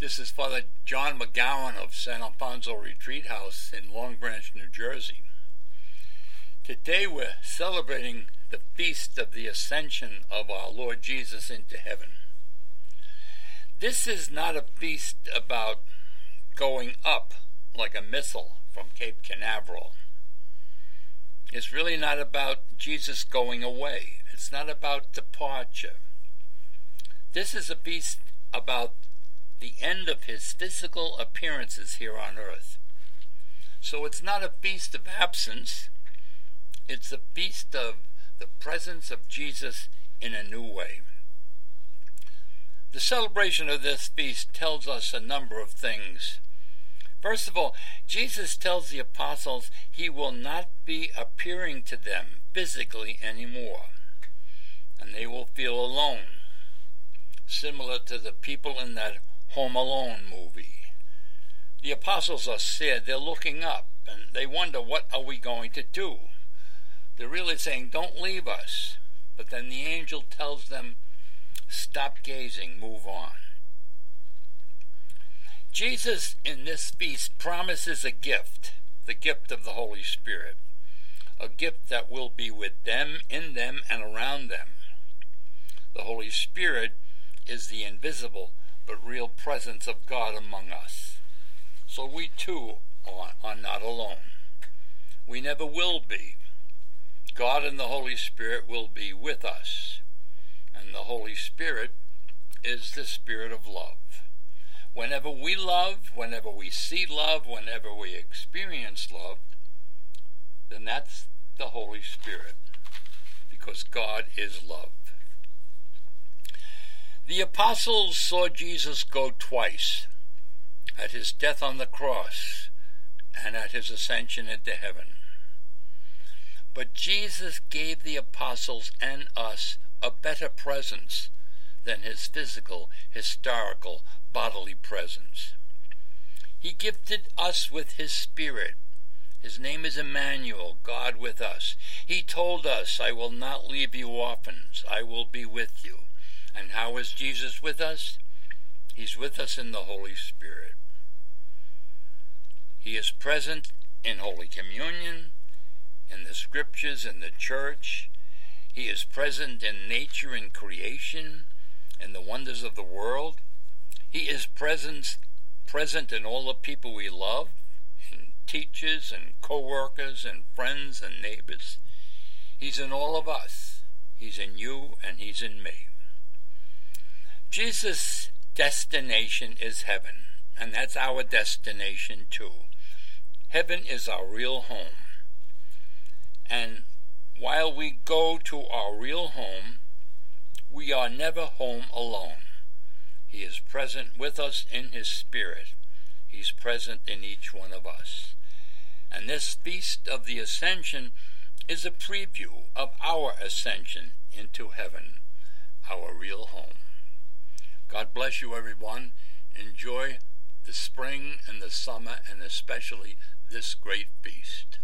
This is Father John McGowan of San Alfonso Retreat House in Long Branch, New Jersey. Today we're celebrating the feast of the ascension of our Lord Jesus into heaven. This is not a feast about going up like a missile from Cape Canaveral. It's really not about Jesus going away. It's not about departure. This is a feast about the end of his physical appearances here on earth. So it's not a feast of absence, it's a feast of the presence of Jesus in a new way. The celebration of this feast tells us a number of things. First of all, Jesus tells the apostles he will not be appearing to them physically anymore, and they will feel alone, similar to the people in that Home Alone movie. The apostles are sad, they're looking up, and they wonder, what are we going to do? They're really saying, don't leave us. But then the angel tells them, Stop gazing, move on. Jesus in this feast promises a gift, the gift of the Holy Spirit, a gift that will be with them, in them, and around them. The Holy Spirit is the invisible but real presence of God among us. So we too are, are not alone. We never will be. God and the Holy Spirit will be with us and the Holy Spirit is the Spirit of love. Whenever we love, whenever we see love, whenever we experience love, then that's the Holy Spirit, because God is love. The apostles saw Jesus go twice at his death on the cross and at his ascension into heaven. But Jesus gave the apostles and us a better presence than his physical, historical, bodily presence. He gifted us with his Spirit. His name is Emmanuel, God with us. He told us, I will not leave you orphans, I will be with you. And how is Jesus with us? He's with us in the Holy Spirit. He is present in Holy Communion, in the Scriptures, in the church, he is present in nature and creation in the wonders of the world. He is present, present in all the people we love, in teachers and co-workers and friends and neighbors. He's in all of us. He's in you and he's in me. Jesus' destination is heaven, and that's our destination too. Heaven is our real home. And while we go to our real home, we are never home alone. He is present with us in His Spirit. He's present in each one of us. And this Feast of the Ascension is a preview of our ascension into heaven, our real home. God bless you, everyone. Enjoy the spring and the summer, and especially this great feast.